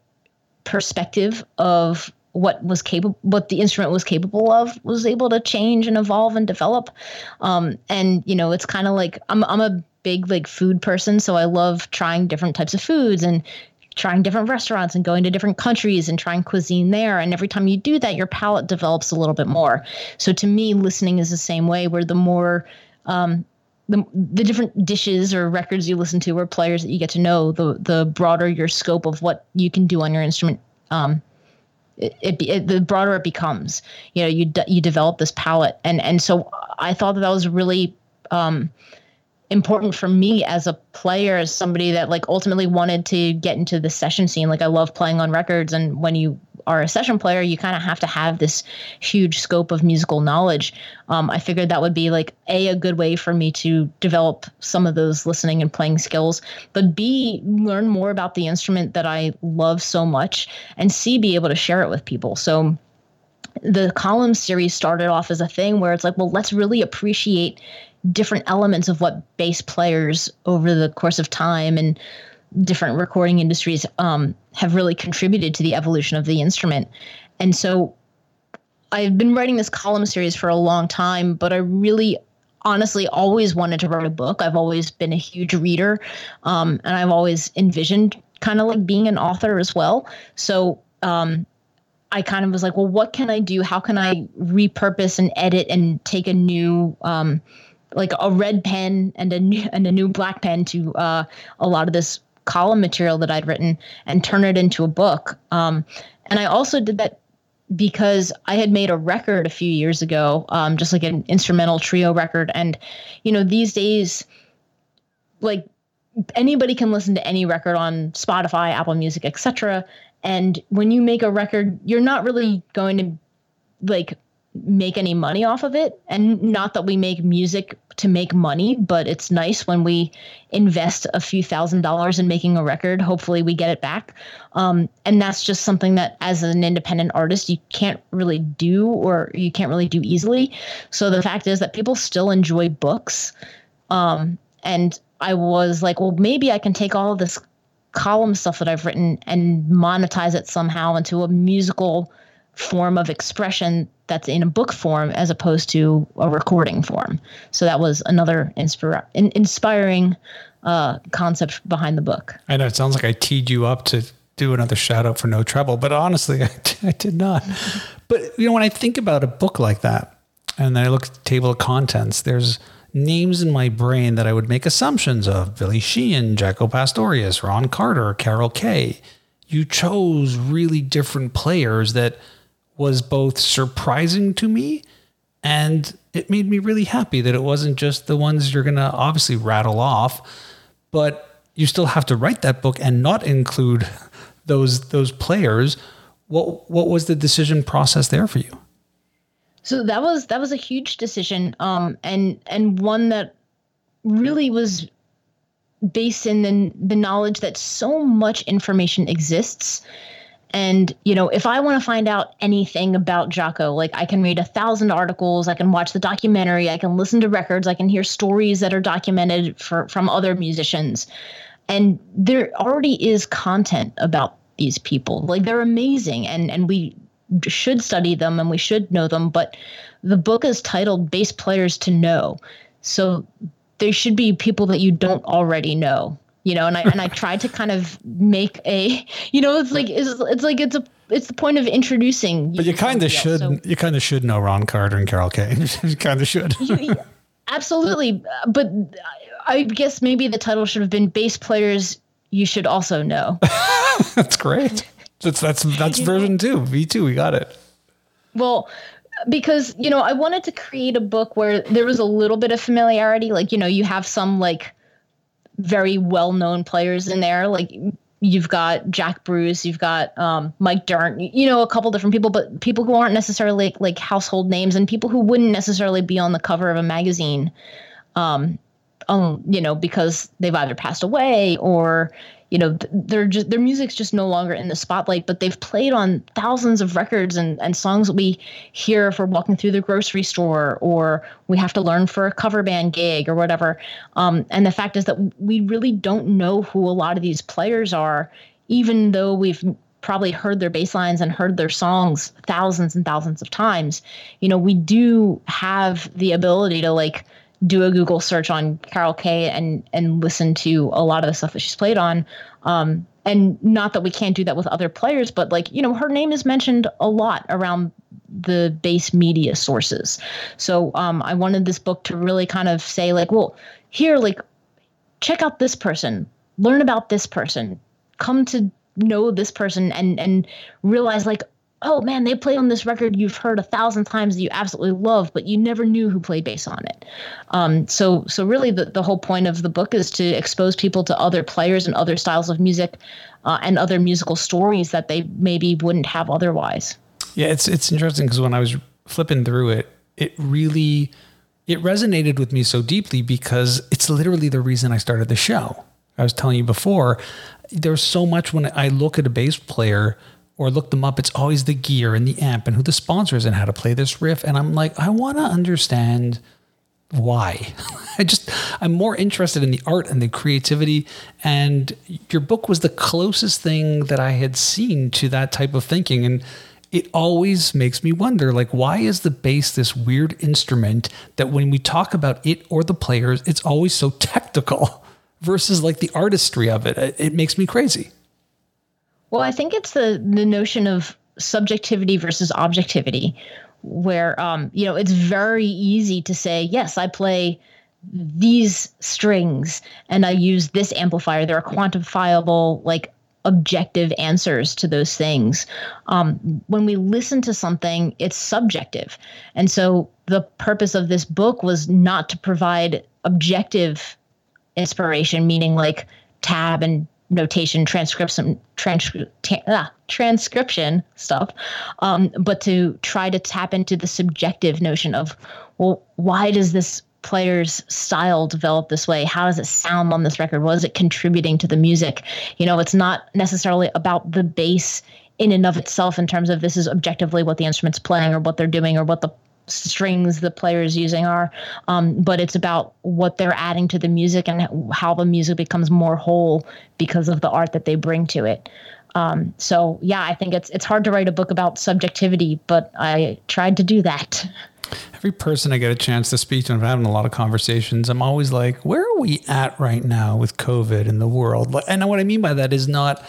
perspective of what was capable what the instrument was capable of was able to change and evolve and develop. Um, and you know it's kind of like I'm, I'm a big like food person so i love trying different types of foods and trying different restaurants and going to different countries and trying cuisine there. And every time you do that your palate develops a little bit more. So to me listening is the same way where the more um, the, the different dishes or records you listen to or players that you get to know the the broader your scope of what you can do on your instrument um, it, it, it, the broader it becomes. You know you de- you develop this palette. And and so i thought that that was really um, important for me as a player as somebody that like ultimately wanted to get into the session scene. Like i love playing on records. And when you are a session player you kind of have to have this huge scope of musical knowledge. Um, i figured that would be like a a good way for me to develop some of those listening and playing skills but b learn more about the instrument that i love so much and c be able to share it with people. So the column series started off as a thing where it's like well let's really appreciate different elements of what bass players over the course of time and different recording industries um, have really contributed to the evolution of the instrument. And so I've been writing this column series for a long time, but I really honestly always wanted to write a book. I've always been a huge reader, um, and I've always envisioned kind of like being an author as well. So um, I kind of was like, well, what can I do? How can I repurpose and edit and take a new um, like a red pen and a new, and a new black pen to uh, a lot of this column material that I'd written and turn it into a book. Um, and I also did that because I had made a record a few years ago, um, just like an instrumental trio record. And, you know, these days, like anybody can listen to any record on Spotify, Apple Music, etc. And when you make a record, you're not really going to like make any money off of it. And not that we make music to make money, but it's nice when we invest a few thousand dollars in making a record. Hopefully, we get it back. Um, and that's just something that, as an independent artist, you can't really do or you can't really do easily. So the fact is that people still enjoy books. Um, and I was like, well, maybe I can take all of this column stuff that I've written and monetize it somehow into a musical form of expression that's in a book form as opposed to a recording form. So that was another inspira- in- inspiring uh, concept behind the book. I know it sounds like I teed you up to do another shout out for No Treble, but honestly, I, did not. But you know, when I think about a book like that, and then I look at the table of contents, there's names in my brain that I would make assumptions of: Billy Sheehan, Jaco Pastorius, Ron Carter, Carol Kaye. You chose really different players that was both surprising to me and it made me really happy that it wasn't just the ones you're going to obviously rattle off, but you still have to write that book and not include those those players. What what was the decision process there for you? So that was that was a huge decision, um, and and one that really was based in the the knowledge that so much information exists and, you know, if I want to find out anything about Jaco, like I can read a thousand articles, I can watch the documentary, I can listen to records, I can hear stories that are documented for, from other musicians. And there already is content about these people. Like they're amazing and, and we should study them and we should know them. But the book is titled Bass Players to Know. So there should be people that you don't already know you know and i and i tried to kind of make a you know it's like it's, it's like it's a it's the point of introducing but you kind of should so, you kind of should know ron carter and carol kaye. You kind of should. You, absolutely. But i guess maybe the title should have been bass players you should also know. That's great. That's that's that's version two. V2 we got it. Well because you know i wanted to create a book where there was a little bit of familiarity like you know you have some like very well known players in there. Like you've got Jack Bruce, you've got um, Mike Dirnt, you know, a couple different people, but people who aren't necessarily like, like household names and people who wouldn't necessarily be on the cover of a magazine, um, um, you know, because they've either passed away or, you know, they're just their music's just no longer in the spotlight, but they've played on thousands of records and, and songs that we hear if we're walking through the grocery store or we have to learn for a cover band gig or whatever. Um, and the fact is that we really don't know who a lot of these players are, even though we've probably heard their bass lines and heard their songs thousands and thousands of times. You know, we do have the ability to like do a Google search on Carol Kaye and and listen to a lot of the stuff that she's played on. Um, and not that we can't do that with other players, but like you know, her name is mentioned a lot around the bass media sources. So um, I wanted this book to really kind of say like, well, here, like, check out this person, learn about this person, come to know this person, and and realize like, oh man, they played on this record you've heard a thousand times that you absolutely love, but you never knew who played bass on it. Um, so, so really, the, the whole point of the book is to expose people to other players and other styles of music uh, and other musical stories that they maybe wouldn't have otherwise. Yeah, it's it's interesting because when I was flipping through it, it really it resonated with me so deeply because it's literally the reason I started the show. I was telling you before, there's so much when I look at a bass player or look them up, it's always the gear and the amp and who the sponsor is and how to play this riff. And I'm like, I want to understand why. I just, I'm more interested in the art and the creativity. And your book was the closest thing that I had seen to that type of thinking. And it always makes me wonder like why is the bass this weird instrument that when we talk about it or the players it's always so technical versus like the artistry of it it makes me crazy well, I think it's the the notion of subjectivity versus objectivity, where um, you know it's very easy to say, yes, I play these strings and I use this amplifier. There are quantifiable, like objective answers to those things. Um, when we listen to something, it's subjective. And so the purpose of this book was not to provide objective inspiration, meaning like tab and notation, transcription, transcri- ah, transcription stuff, um, but to try to tap into the subjective notion of, well, why does this player's style develop this way? How does it sound on this record? Was it contributing to the music? You know, it's not necessarily about the bass in and of itself in terms of this is objectively what the instrument's playing or what they're doing or what the strings the players using are um, but it's about what they're adding to the music and how the music becomes more whole because of the art that they bring to it. Um, so yeah i think it's it's hard to write a book about subjectivity but i tried to do that. Every person i get a chance to speak to and i'm having a lot of conversations i'm always like where are we at right now with covid in the world? And what i mean by that is not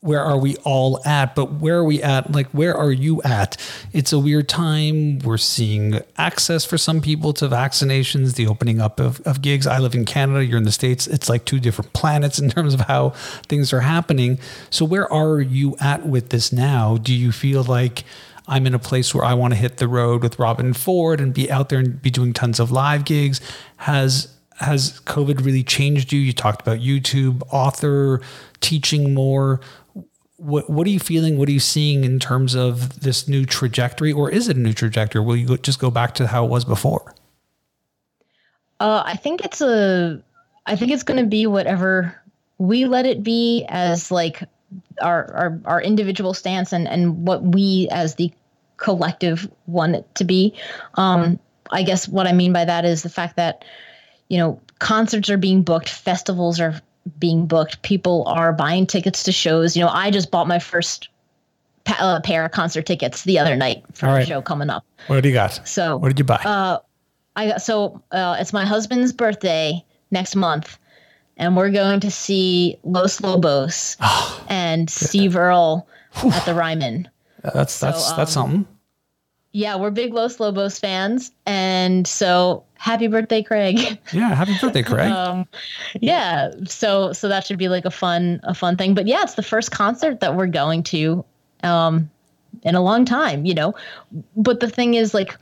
where are we all at? But where are we at? Like where are you at? It's a weird time. We're seeing access for some people to vaccinations the opening up of, of gigs. I live in canada. You're in the states. It's like two different planets in terms of how things are happening. So where are you at with this now? Do you feel like I'm in a place where I want to hit the road with Robben Ford and be out there and be doing tons of live gigs. Has has COVID really changed you? You talked about YouTube, author, teaching more what what are you feeling? What are you seeing in terms of this new trajectory, or is it a new trajectory? Will you just go back to how it was before? Uh, I think it's a. I think it's going to be whatever we let it be as like our our our individual stance and and what we as the collective want it to be. Um, I guess what I mean by that is the fact that you know concerts are being booked, festivals are being booked. People are buying tickets to shows. You know, I just bought my first pa- uh, pair of concert tickets the other night for a show coming up. What do you got? So, what did you buy? Uh, I got so uh, it's my husband's birthday next month, and we're going to see Los Lobos oh, and Steve Earle Whew. at the Ryman. That's that's so, um, that's something. Yeah, we're big Los Lobos fans, and so happy birthday, Craig. Yeah, happy birthday, Craig. um, yeah, so so that should be like a fun a fun thing. But yeah, it's the first concert that we're going to um, in a long time, you know. But the thing is, like,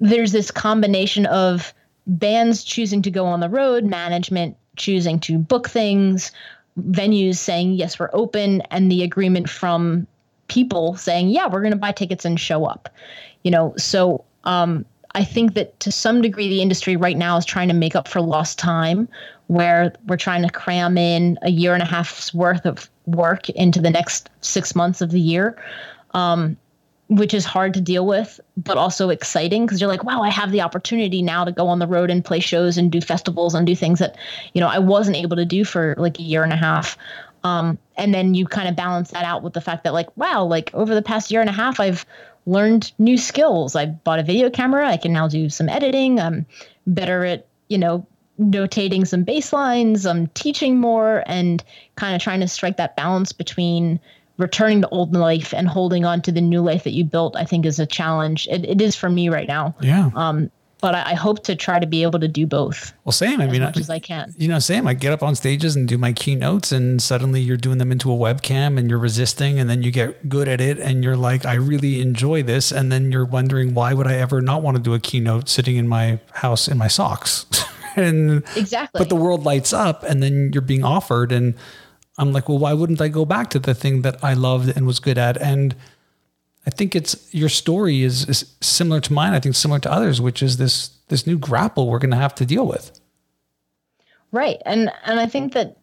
there's this combination of bands choosing to go on the road, management choosing to book things, venues saying yes we're open and the agreement from people saying yeah we're going to buy tickets and show up you know so um, i think that to some degree the industry right now is trying to make up for lost time where we're trying to cram in a year and a half's worth of work into the next six months of the year um, which is hard to deal with, but also exciting because you're like, wow, I have the opportunity now to go on the road and play shows and do festivals and do things that, you know, I wasn't able to do for like a year and a half. Um, and then you kind of balance that out with the fact that, like, wow, like over the past year and a half, I've learned new skills. I bought a video camera. I can now do some editing. I'm better at, you know, notating some bass lines. I'm teaching more and kind of trying to strike that balance between returning to old life and holding on to the new life that you built, I think is a challenge. It, it is for me right now. Yeah. Um, but I, I, hope to try to be able to do both. Well, same. I mean, as much I, as I can. You know, same. I get up on stages and do my keynotes, and suddenly you're doing them into a webcam, and you're resisting, and then you get good at it, and you're like, I really enjoy this, and then you're wondering why would I ever not want to do a keynote sitting in my house in my socks, and exactly. But the world lights up, and then you're being offered, and I'm like, well, why wouldn't I go back to the thing that I loved and was good at? And I think it's your story is, is similar to mine. I think similar to others, which is this this new grapple we're going to have to deal with. Right, and and I think that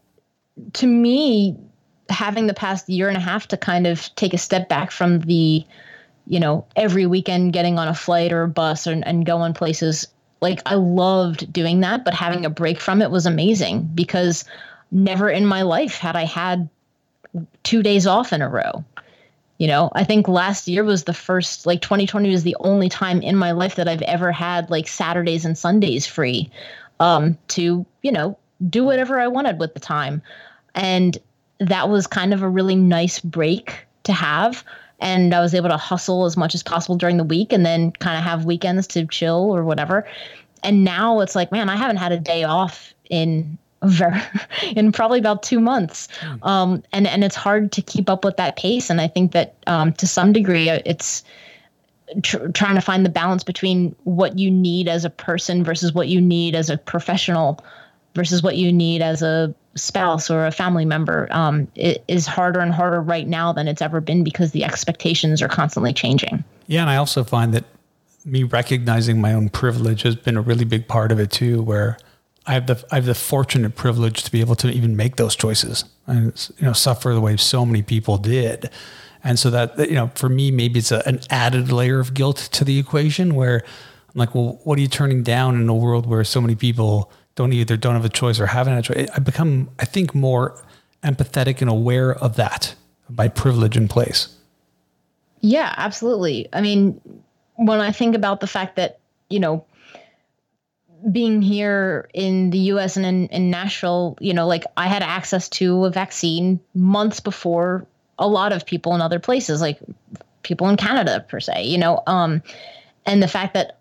to me, having the past year and a half to kind of take a step back from the, you know, every weekend getting on a flight or a bus and, and going places. Like I loved doing that, but having a break from it was amazing because never in my life had I had two days off in a row. You know, I think last year was the first, like 2020 was the only time in my life that I've ever had like Saturdays and Sundays free um, to, you know, do whatever I wanted with the time. And that was kind of a really nice break to have. And I was able to hustle as much as possible during the week and then kind of have weekends to chill or whatever. And now it's like, man, I haven't had a day off in very in probably about two months. Hmm. um, and and it's hard to keep up with that pace. And i think that um, to some degree uh, it's tr- trying to find the balance between what you need as a person versus what you need as a professional versus what you need as a spouse or a family member um, it is harder and harder right now than it's ever been because the expectations are constantly changing. Yeah and i also find that me recognizing my own privilege has been a really big part of it too where I have the I have the fortunate privilege to be able to even make those choices and you know suffer the way so many people did. And so that you know, for me, maybe it's a, an added layer of guilt to the equation where I'm like, well, what are you turning down in a world where so many people don't either don't have a choice or haven't a choice? I become, I think, more empathetic and aware of that by privilege in place. Yeah, absolutely. I mean, when I think about the fact that you know being here in the US and in, in Nashville, you know, like I had access to a vaccine months before a lot of people in other places, like people in Canada per se, you know. Um, and the fact that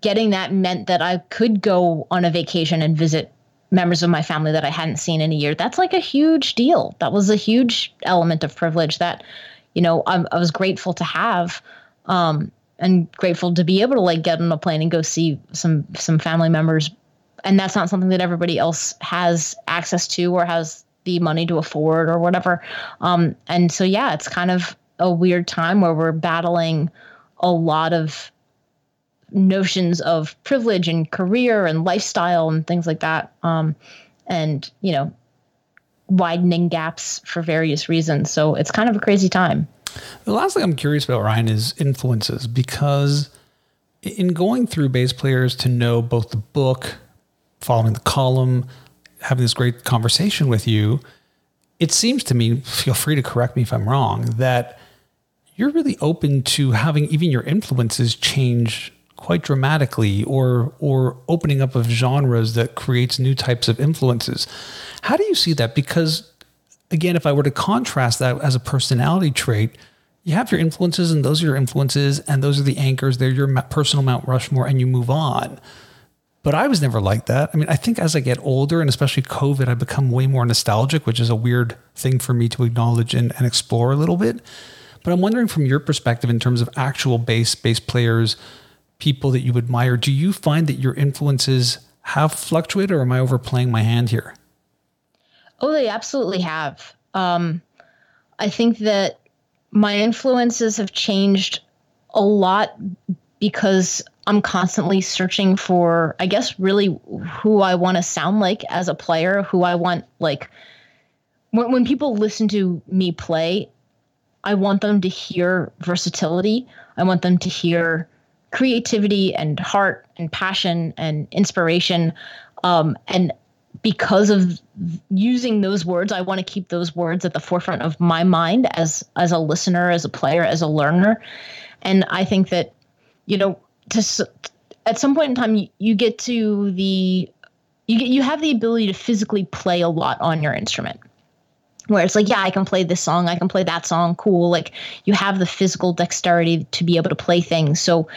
getting that meant that I could go on a vacation and visit members of my family that I hadn't seen in a year. That's like a huge deal. That was a huge element of privilege that, you know, I, I was grateful to have. Um, and grateful to be able to like get on a plane and go see some some family members. And that's not something that everybody else has access to or has the money to afford or whatever. Um, and so yeah it's kind of a weird time where we're battling a lot of notions of privilege and career and lifestyle and things like that. Um, and you know widening gaps for various reasons. So it's kind of a crazy time the last thing I'm curious about, Ryan, is influences because in going through bass players to know both the book, following the column, having this great conversation with you, it seems to me, feel free to correct me if I'm wrong, that you're really open to having even your influences change quite dramatically or or opening up of genres that creates new types of influences. How do you see that? Because again, if I were to contrast that as a personality trait, you have your influences and those are your influences and those are the anchors. They're your personal Mount Rushmore and you move on. But I was never like that. I mean, I think as I get older and especially COVID, I become way more nostalgic, which is a weird thing for me to acknowledge and, and explore a little bit. But I'm wondering from your perspective, in terms of actual bass, bass players, people that you admire, do you find that your influences have fluctuated or am I overplaying my hand here? Oh, they absolutely have. Um, I think that my influences have changed a lot because I'm constantly searching for, I guess, really who I want to sound like as a player, who I want, like, when, when people listen to me play, I want them to hear versatility. I want them to hear creativity and heart and passion and inspiration. Um, and because of using those words, I want to keep those words at the forefront of my mind as as a listener, as a player, as a learner. And I think that, you know, to at some point in time, you, you get to the you get you have the ability to physically play a lot on your instrument where it's like, yeah, I can play this song, I can play that song, cool. Like you have the physical dexterity to be able to play things. So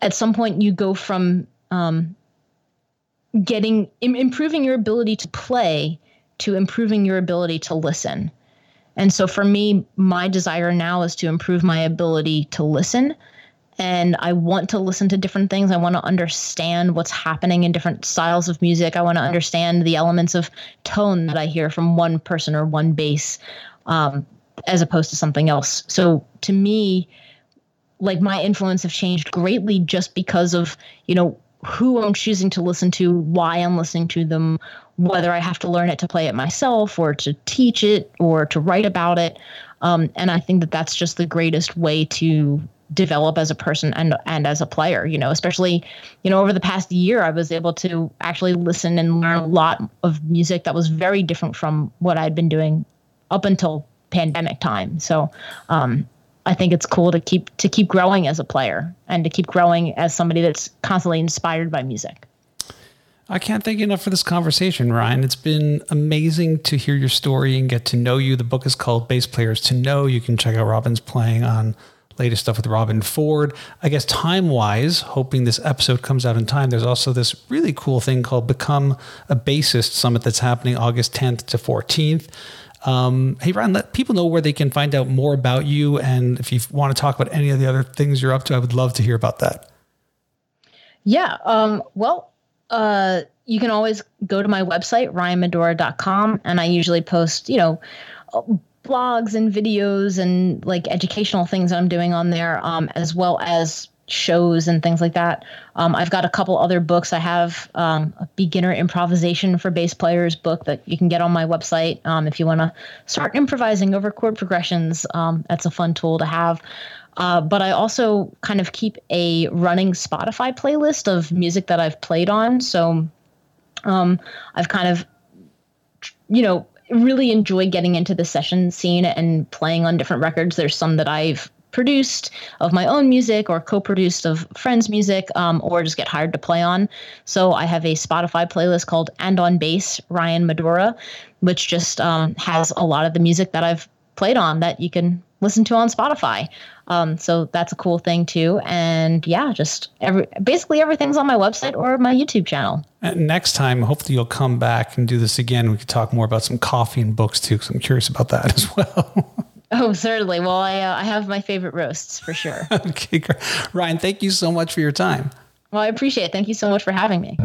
at some point, you go from um, getting improving your ability to play to improving your ability to listen. And so for me, my desire now is to improve my ability to listen and I want to listen to different things. I want to understand what's happening in different styles of music. I want to understand the elements of tone that I hear from one person or one bass, um, as opposed to something else. So to me, like my influence have changed greatly just because of you know who I'm choosing to listen to, why I'm listening to them, whether I have to learn it to play it myself or to teach it or to write about it. Um, and I think that that's just the greatest way to develop as a person and and as a player you know especially you know over the past year i was able to actually listen and learn a lot of music that was very different from what i'd been doing up until pandemic time so um, i think it's cool to keep to keep growing as a player and to keep growing as somebody that's constantly inspired by music I can't thank you enough for this conversation, Ryan. It's been amazing to hear your story and get to know you. The book is called Bass Players to Know. You can check out Robben's playing on latest stuff with Robben Ford. I guess time wise, hoping this episode comes out in time, there's also this really cool thing called Become a Bassist Summit that's happening August 10th to 14th. Um, hey, Ryan, let people know where they can find out more about you. And if you want to talk about any of the other things you're up to, I would love to hear about that. Yeah. Um, well, uh, you can always go to my website, ryanmadora.com, and I usually post, you know, blogs and videos and like educational things I'm doing on there, um, as well as shows and things like that. Um, I've got a couple other books. I have um, a beginner improvisation for bass players book that you can get on my website um, if you want to start improvising over chord progressions. Um, that's a fun tool to have. Uh, but I also kind of keep a running Spotify playlist of music that I've played on. So um, I've kind of, you know, really enjoy getting into the session scene and playing on different records. There's some that I've produced of my own music or co-produced of friends' music um, or just get hired to play on. So I have a Spotify playlist called And on Bass Ryan Madora, which just um, has a lot of the music that I've played on that you can listen to on Spotify. Um, so that's a cool thing too. And yeah, just every basically everything's on my website or my YouTube channel. And next time, hopefully you'll come back and do this again. We could talk more about some coffee and books too, because I'm curious about that as well. Oh, certainly. Well, I, uh, I have my favorite roasts for sure. okay, great. Ryan, thank you so much for your time. Well, I appreciate it. Thank you so much for having me.